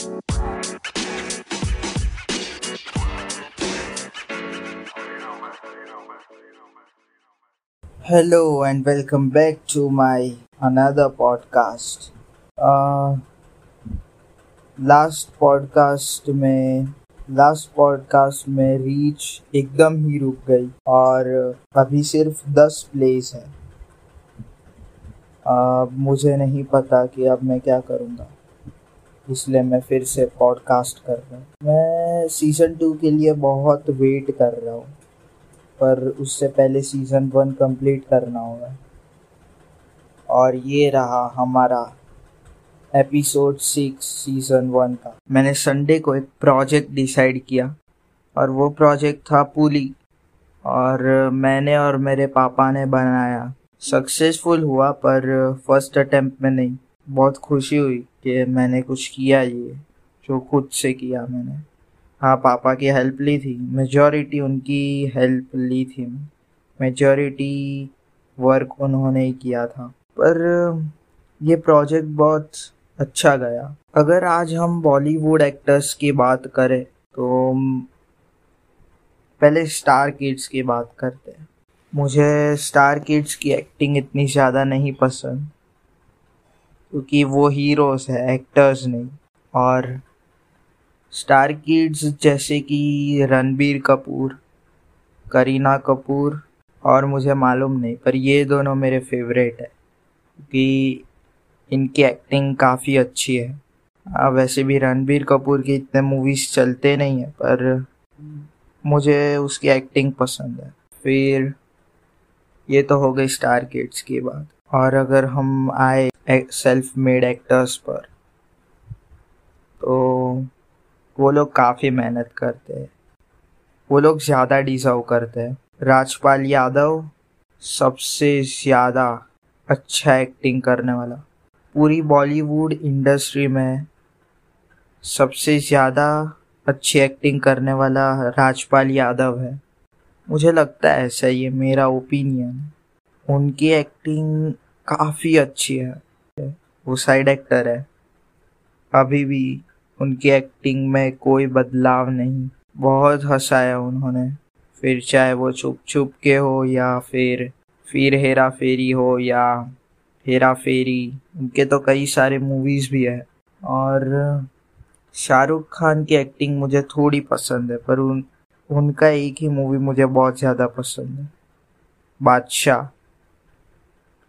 Hello and welcome back to my another podcast. Uh, last podcast में last podcast में reach एकदम ही रुक गई और अभी सिर्फ़ दस प्लेस है uh, मुझे नहीं पता कि अब मैं क्या करूँगा इसलिए मैं फिर से पॉडकास्ट कर रहा हूँ। मैं सीज़न टू के लिए बहुत वेट कर रहा हूँ। पर उससे पहले सीज़न वन कंप्लीट करना होगा। और ये रहा हमारा एपिसोड सिक्स सीज़न वन का। मैंने संडे को एक प्रोजेक्ट डिसाइड किया और वो प्रोजेक्ट था पुली और मैंने और मेरे पापा ने बनाया। सक्सेसफुल हुआ पर फ़र्स्ट अटेम्प्ट में नहीं। बहुत खुशी हुई। कि मैंने कुछ किया ये, जो खुद से किया मैंने। हाँ पापा की हेल्प ली थी। मेजॉरिटी उनकी हेल्प ली थी। मेजॉरिटी वर्क उन्होंने ही किया था। पर, ये प्रोजेक्ट बहुत अच्छा गया। अगर आज हम बॉलीवुड एक्टर्स की बात करें तो पहले स्टार किड्स की बात करते हैं। मुझे स्टार किड्स की एक्टिंग इतनी ज़्यादा नहीं पसंद। क्योंकि वो हीरोज है एक्टर्स नहीं। और स्टार किड्स जैसे कि रणबीर कपूर, करीना कपूर और मुझे मालूम नहीं, पर ये दोनों मेरे फेवरेट है, क्योंकि इनकी एक्टिंग काफ़ी अच्छी है। वैसे भी रणबीर कपूर की इतने मूवीज़ चलते नहीं हैं, पर मुझे उसकी एक्टिंग पसंद है। फिर ये तो हो गई स्टार किड्स की बात। और अगर हम आए सेल्फ मेड एक्टर्स पर। तो वो लोग काफ़ी मेहनत करते हैं। वो लोग ज़्यादा डिजर्व करते हैं। राजपाल यादव सबसे ज़्यादा अच्छा एक्टिंग करने वाला। पूरी बॉलीवुड इंडस्ट्री में सबसे ज़्यादा अच्छी एक्टिंग करने वाला राजपाल यादव है। मुझे लगता है ऐसा ये मेरा ओपिनियन उनकी एक्टिंग काफ़ी अच्छी है। वो साइड एक्टर है। अभी भी उनकी एक्टिंग में कोई बदलाव नहीं। बहुत हंसाया उन्होंने। फिर चाहे वो छुप छुप के हो या फिर फिर हेरा फेरी हो या हेरा फेरी उनके तो कई सारे मूवीज़ भी है। और शाहरुख खान की एक्टिंग मुझे थोड़ी पसंद है, पर उन, उनका एक ही मूवी मुझे बहुत ज़्यादा पसंद है। बादशाह।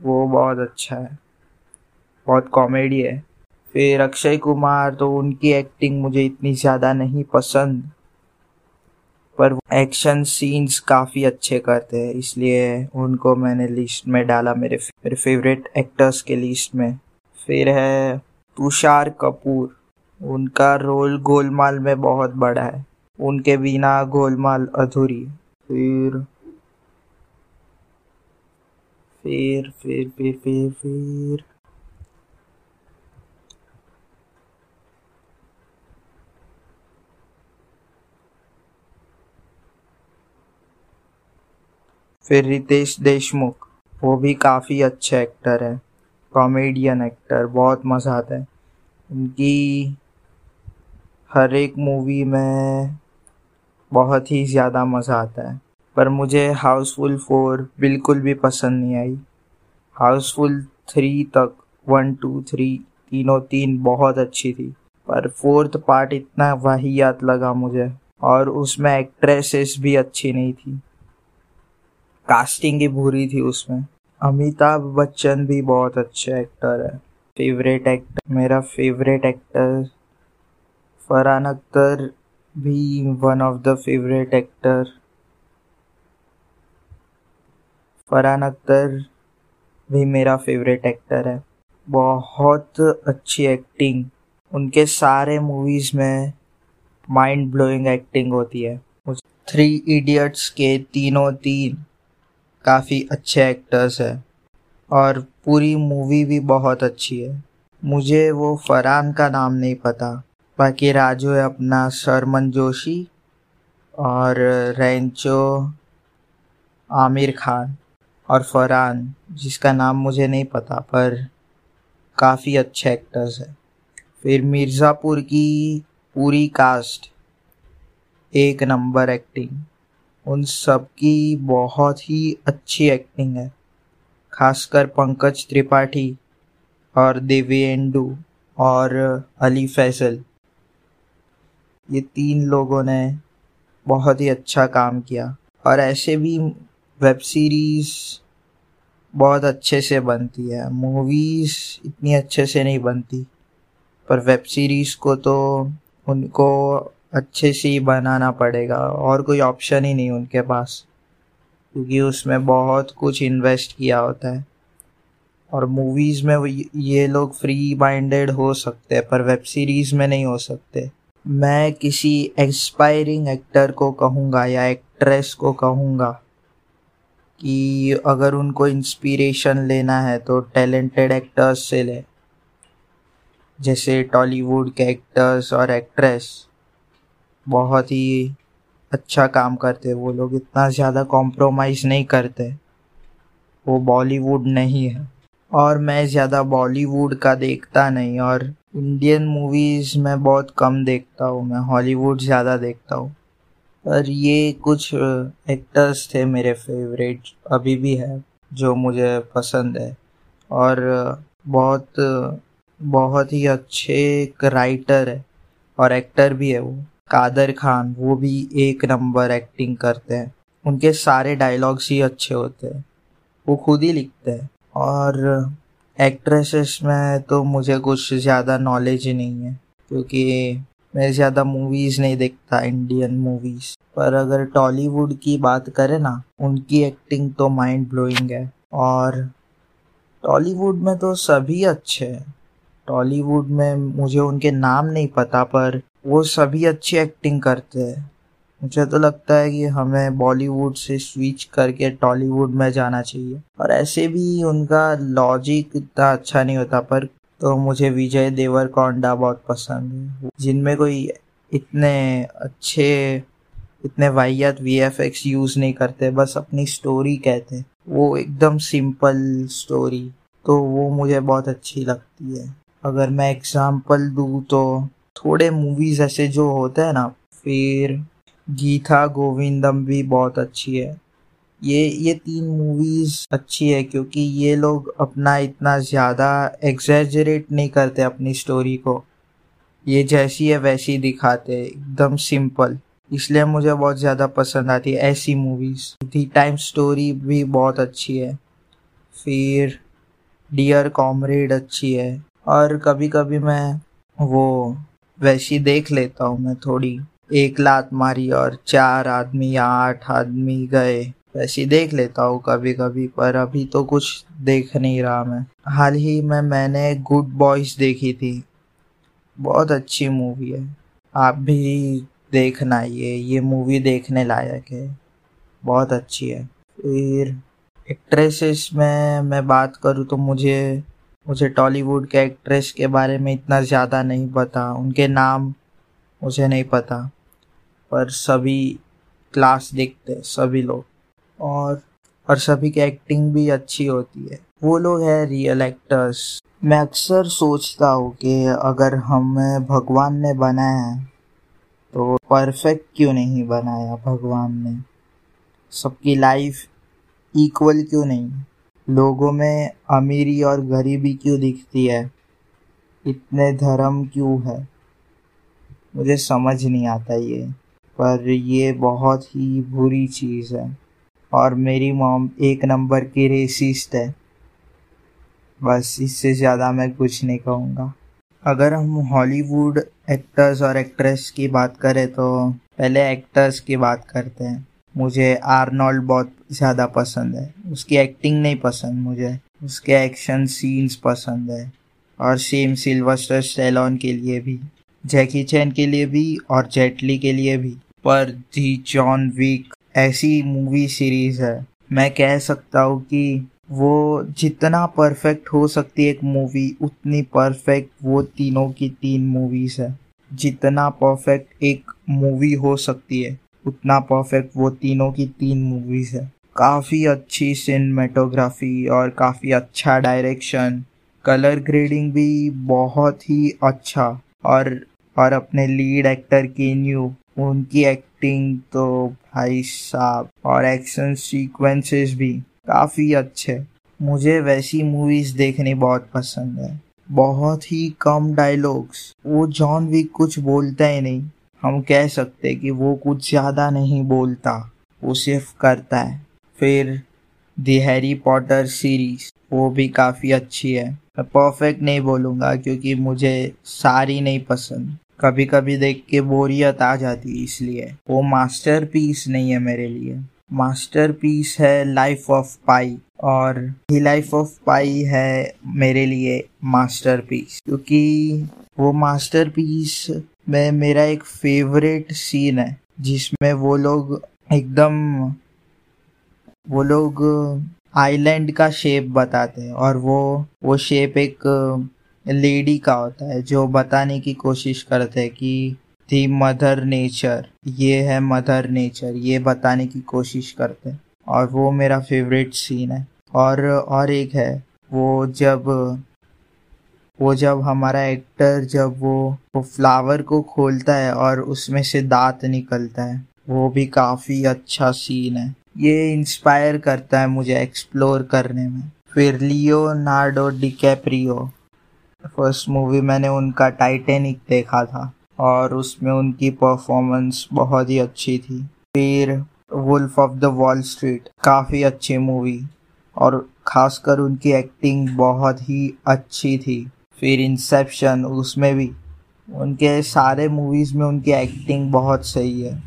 वो बहुत अच्छा है। बहुत कॉमेडी है। फिर अक्षय कुमार तो उनकी एक्टिंग मुझे इतनी ज़्यादा नहीं पसंद। पर एक्शन सीन्स काफ़ी अच्छे करते हैं, इसलिए उनको मैंने लिस्ट में डाला मेरे मेरे फेवरेट एक्टर्स के लिस्ट में। फिर है तुषार कपूर, उनका रोल गोलमाल में बहुत बड़ा है। उनके बिना गोलमाल अधूरी फिर फिर फिर फिर फिर फिर फिर रितेश देशमुख, वो भी काफ़ी अच्छे एक्टर है। कॉमेडियन एक्टर बहुत मज़ा आता है। उनकी हर एक मूवी में बहुत ही ज़्यादा मज़ा आता है। पर मुझे हाउसफुल फोर बिल्कुल भी पसंद नहीं आई। हाउसफुल थ्री तक वन टू थ्री तीनों तीन बहुत अच्छी थी। पर फोर्थ पार्ट इतना वाहियात लगा मुझे। और उसमें एक्ट्रेसेस भी अच्छी नहीं थी। कास्टिंग ही बुरी थी उसमें। अमिताभ बच्चन भी बहुत अच्छे एक्टर है। फेवरेट एक्टर मेरा फेवरेट एक्टर फरहान अख्तर भी one of the favourite actor Farhan Akhtar भी मेरा फेवरेट एक्टर है। बहुत अच्छी एक्टिंग उनके सारे मूवीज़ में माइंड ब्लोइंग एक्टिंग होती है। थ्री इडियट्स के तीनों तीन। काफ़ी अच्छे एक्टर्स हैं। और पूरी मूवी भी बहुत अच्छी है। मुझे वो फरहान का नाम नहीं पता। बाकी राजू है अपना, शर्मन जोशी और रेंचो, आमिर खान और फरहान, जिसका नाम मुझे नहीं पता, पर काफ़ी अच्छे एक्टर्स हैं। फिर मिर्ज़ापुर की पूरी कास्ट एक नंबर एक्टिंग उन सब की बहुत ही अच्छी एक्टिंग है। खासकर पंकज त्रिपाठी और देवेंदु और अली फैसल। ये तीन लोगों ने बहुत ही अच्छा काम किया। और ऐसे भी वेब सीरीज़ बहुत अच्छे से बनती है। मूवीज़ इतनी अच्छे से नहीं बनती। पर वेब सीरीज़ को तो उनको अच्छे से ही बनाना पड़ेगा और कोई ऑप्शन ही नहीं उनके पास। क्योंकि उसमें बहुत कुछ इन्वेस्ट किया होता है। और मूवीज़ में ये लोग फ्री माइंडेड हो सकते हैं, पर वेब सीरीज़ में नहीं हो सकते। मैं किसी एक्सपायरिंग एक्टर को कहूँगा या एक्ट्रेस को कहूँगा कि अगर उनको इंस्पिरेशन लेना है तो टैलेंटेड एक्टर्स से ले। जैसे टॉलीवुड के एक्टर्स और एक्ट्रेस बहुत ही अच्छा काम करते वो लोग, इतना ज़्यादा कॉम्प्रोमाइज़ नहीं करते। वो बॉलीवुड नहीं है। और मैं ज़्यादा बॉलीवुड का देखता नहीं, और इंडियन मूवीज़ में बहुत कम देखता हूँ, मैं हॉलीवुड ज़्यादा देखता हूँ। पर ये कुछ एक्टर्स थे मेरे फेवरेट अभी भी है, जो मुझे पसंद है। और बहुत बहुत ही अच्छे एक राइटर है, और एक्टर भी है वो। कादर खान, वो भी एक नंबर एक्टिंग करते हैं। उनके सारे डायलॉग्स ही अच्छे होते हैं। वो खुद ही लिखते हैं। और एक्ट्रेसेस में तो मुझे कुछ ज़्यादा नॉलेज ही नहीं है, क्योंकि मैं ज़्यादा मूवीज़ नहीं देखता इंडियन मूवीज़ पर अगर टॉलीवुड की बात करें ना, उनकी एक्टिंग तो माइंड ब्लोइंग है। और टॉलीवुड में तो सभी अच्छे हैं। टॉलीवुड में मुझे उनके नाम नहीं पता, पर वो सभी अच्छी एक्टिंग करते हैं। मुझे तो लगता है कि हमें बॉलीवुड से स्विच करके टॉलीवुड में जाना चाहिए। और ऐसे भी उनका लॉजिक इतना अच्छा नहीं होता, पर तो मुझे विजय देवरकोंडा बहुत पसंद है। जिनमें कोई इतने अच्छे, इतने वाहियात वी एफ़ एक्स यूज़ नहीं करते, बस अपनी स्टोरी कहते हैं। वो एकदम सिंपल स्टोरी तो वो मुझे बहुत अच्छी लगती है। अगर मैं एग्ज़ाम्पल दूँ तो थोड़े मूवीज़ ऐसे जो होते हैं ना, फिर गीता गोविंदम भी बहुत अच्छी है। ये ये तीन मूवीज़ अच्छी है क्योंकि ये लोग अपना इतना ज़्यादा एग्जैजरेट नहीं करते अपनी स्टोरी को। ये जैसी है वैसी दिखाते एकदम सिंपल इसलिए मुझे बहुत ज़्यादा पसंद आती है ऐसी मूवीज़ दी टाइम स्टोरी भी बहुत अच्छी है। फिर डियर कॉमरेड अच्छी है। और कभी कभी मैं वो वैसी देख लेता हूँ मैं थोड़ी। एक लात मारी और चार आदमी या आठ आदमी गए। वैसी देख लेता हूँ कभी कभी पर अभी तो कुछ देख नहीं रहा मैं। हाल ही में मैंने गुड बॉयज़ देखी थी। बहुत अच्छी मूवी है। आप भी देखना ये। ये मूवी देखने लायक है। बहुत अच्छी है। फिर एक्ट्रेसेस में मैं बात करूँ तो मुझे मुझे टॉलीवुड के एक्ट्रेस के बारे में इतना ज़्यादा नहीं पता, उनके नाम मुझे नहीं पता, पर सभी क्लास देखते सभी लोग। और और सभी की एक्टिंग भी अच्छी होती है। वो लोग है रियल एक्टर्स मैं अक्सर सोचता हूँ कि अगर हमें भगवान ने बनाया है तो परफेक्ट क्यों नहीं बनाया भगवान ने? सबकी लाइफ इक्वल क्यों नहीं? लोगों में अमीरी और गरीबी क्यों दिखती है? इतने धर्म क्यों है? मुझे समझ नहीं आता ये, पर ये बहुत ही बुरी चीज़ है। और मेरी मॉम एक नंबर की रेसिस्ट है। बस इससे ज़्यादा मैं कुछ नहीं कहूँगा। अगर हम हॉलीवुड एक्टर्स और एक्ट्रेस की बात करें तो पहले एक्टर्स की बात करते हैं। मुझे आर्नोल्ड बहुत ज़्यादा पसंद है। उसकी एक्टिंग नहीं पसंद मुझे। उसके एक्शन सीन्स पसंद है। और सेम सिल्वस्टर स्टेलॉन के लिए भी। जैकी चैन के लिए भी और जेटली के लिए भी। पर दी जॉन विक ऐसी मूवी सीरीज़ है। मैं कह सकता हूँ कि वो जितना परफेक्ट हो सकती है एक मूवी उतनी परफेक्ट वो तीनों की तीन मूवीज़ है। जितना परफेक्ट एक मूवी हो सकती है। उतना परफेक्ट वो तीनों की तीन मूवीज़ है। काफ़ी अच्छी सिनेमेटोग्राफी और काफ़ी अच्छा डायरेक्शन कलर ग्रेडिंग भी बहुत ही अच्छा। और और अपने लीड एक्टर के न्यू उनकी एक्टिंग तो भाई साहब, और एक्शन सीक्वेंसेस भी काफ़ी अच्छे। मुझे वैसी मूवीज़ देखनी बहुत पसंद है। बहुत ही कम डायलॉग्स वो जॉन भी कुछ बोलता ही नहीं। हम कह सकते कि वो कुछ ज़्यादा नहीं बोलता, वो सिर्फ़ करता है। फिर, दी हैरी पॉटर सीरीज़, वो भी काफ़ी अच्छी है। मैं परफेक्ट नहीं बोलूँगा क्योंकि मुझे सारी नहीं पसंद। कभी कभी देख के बोरियत आ जाती है इसलिए। वो मास्टर पीस नहीं है मेरे लिए। मास्टर पीस है लाइफ ऑफ़ पाई और ही लाइफ ऑफ़ पाई है मेरे लिए मास्टर पीस क्योंकि वो मास्टर पीस में मेरा एक फेवरेट सीन है, जिसमें वो लोग एकदम, वो लोग आइलैंड का शेप बताते हैं और वो वो शेप एक लेडी का होता है, जो बताने की कोशिश करते हैं कि थी मदर नेचर ये है मदर नेचर ये बताने की कोशिश करते हैं। और वो मेरा फेवरेट सीन है। और और एक है, वो जब वो जब हमारा एक्टर जब वो वो फ्लावर को खोलता है और उसमें से दांत निकलता है, वो भी काफ़ी अच्छा सीन है। ये इंस्पायर करता है मुझे एक्सप्लोर करने में। फिर Leonardo DiCaprio first movie मैंने उनका टाइटेनिक देखा था और उसमें उनकी परफॉर्मेंस बहुत ही अच्छी थी। फिर wolf of the wall street काफ़ी अच्छी मूवी और खासकर उनकी एक्टिंग बहुत ही अच्छी थी। फिर इंसेप्शन उसमें भी। उनके सारे मूवीज़ में उनकी एक्टिंग बहुत सही है।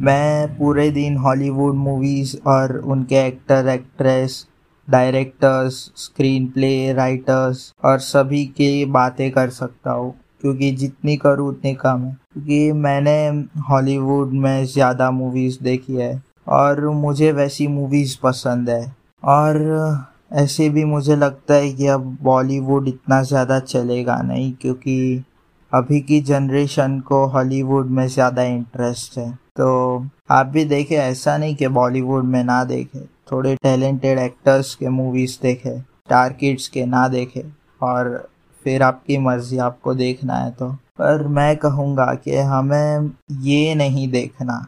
मैं पूरे दिन हॉलीवुड मूवीज़ और उनके actor actress directors screenplay writers और सभी के बातें कर सकता हूँ, क्योंकि जितनी करूँ उतनी कम है। क्योंकि मैंने हॉलीवुड में ज़्यादा मूवीज़ देखी है और मुझे वैसी मूवीज़ पसंद है। और ऐसे भी मुझे लगता है कि अब बॉलीवुड इतना ज़्यादा चलेगा नहीं, क्योंकि अभी की जनरेशन को हॉलीवुड में ज़्यादा इंटरेस्ट है। तो आप भी देखें, ऐसा नहीं कि बॉलीवुड में ना देखें। थोड़े टैलेंटेड एक्टर्स के मूवीज़ देखे स्टार किड्स के ना देखे, और फिर आपकी मर्ज़ी, आपको देखना है तो। पर मैं कहूँगा कि हमें ये नहीं देखना।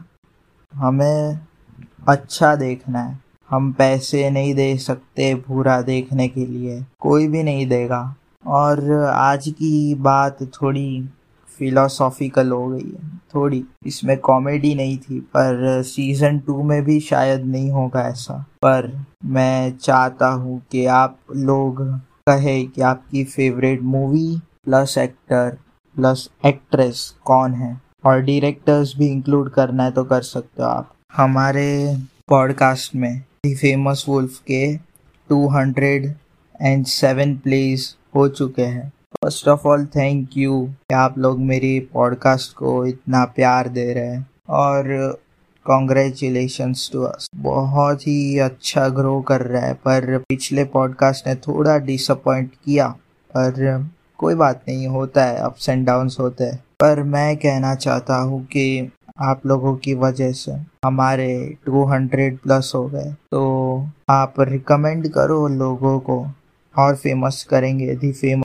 हमें अच्छा देखना है। हम पैसे नहीं दे सकते पूरा देखने के लिए। कोई भी नहीं देगा। और आज की बात थोड़ी फिलोसॉफिकल हो गई है। थोड़ी। इसमें कॉमेडी नहीं थी, पर सीज़न टू में भी शायद नहीं होगा ऐसा। पर मैं चाहता हूँ कि आप लोग कहे कि आपकी favourite movie plus actor plus actress कौन है? और डायरेक्टर्स भी इंक्लूड करना है तो कर सकते हो आप। हमारे पॉडकास्ट में दी फ़ेमस वुल्फ के 207 प्लेस हो चुके हैं। First of all thank you कि आप लोग मेरी पॉडकास्ट को इतना प्यार दे रहे हैं और कॉन्ग्रेचुलेशन टू अस बहुत ही अच्छा ग्रो कर रहा है, पर पिछले पॉडकास्ट ने थोड़ा डिसअपॉइंट किया, पर कोई बात नहीं, होता है अप्स एंड डाउन्स होते हैं। पर मैं कहना चाहता हूँ कि आप लोगों की वजह से हमारे 200 प्लस हो गए। तो आप रिकमेंड करो लोगों को। और फ़ेमस करेंगे, यदि फ़ेमस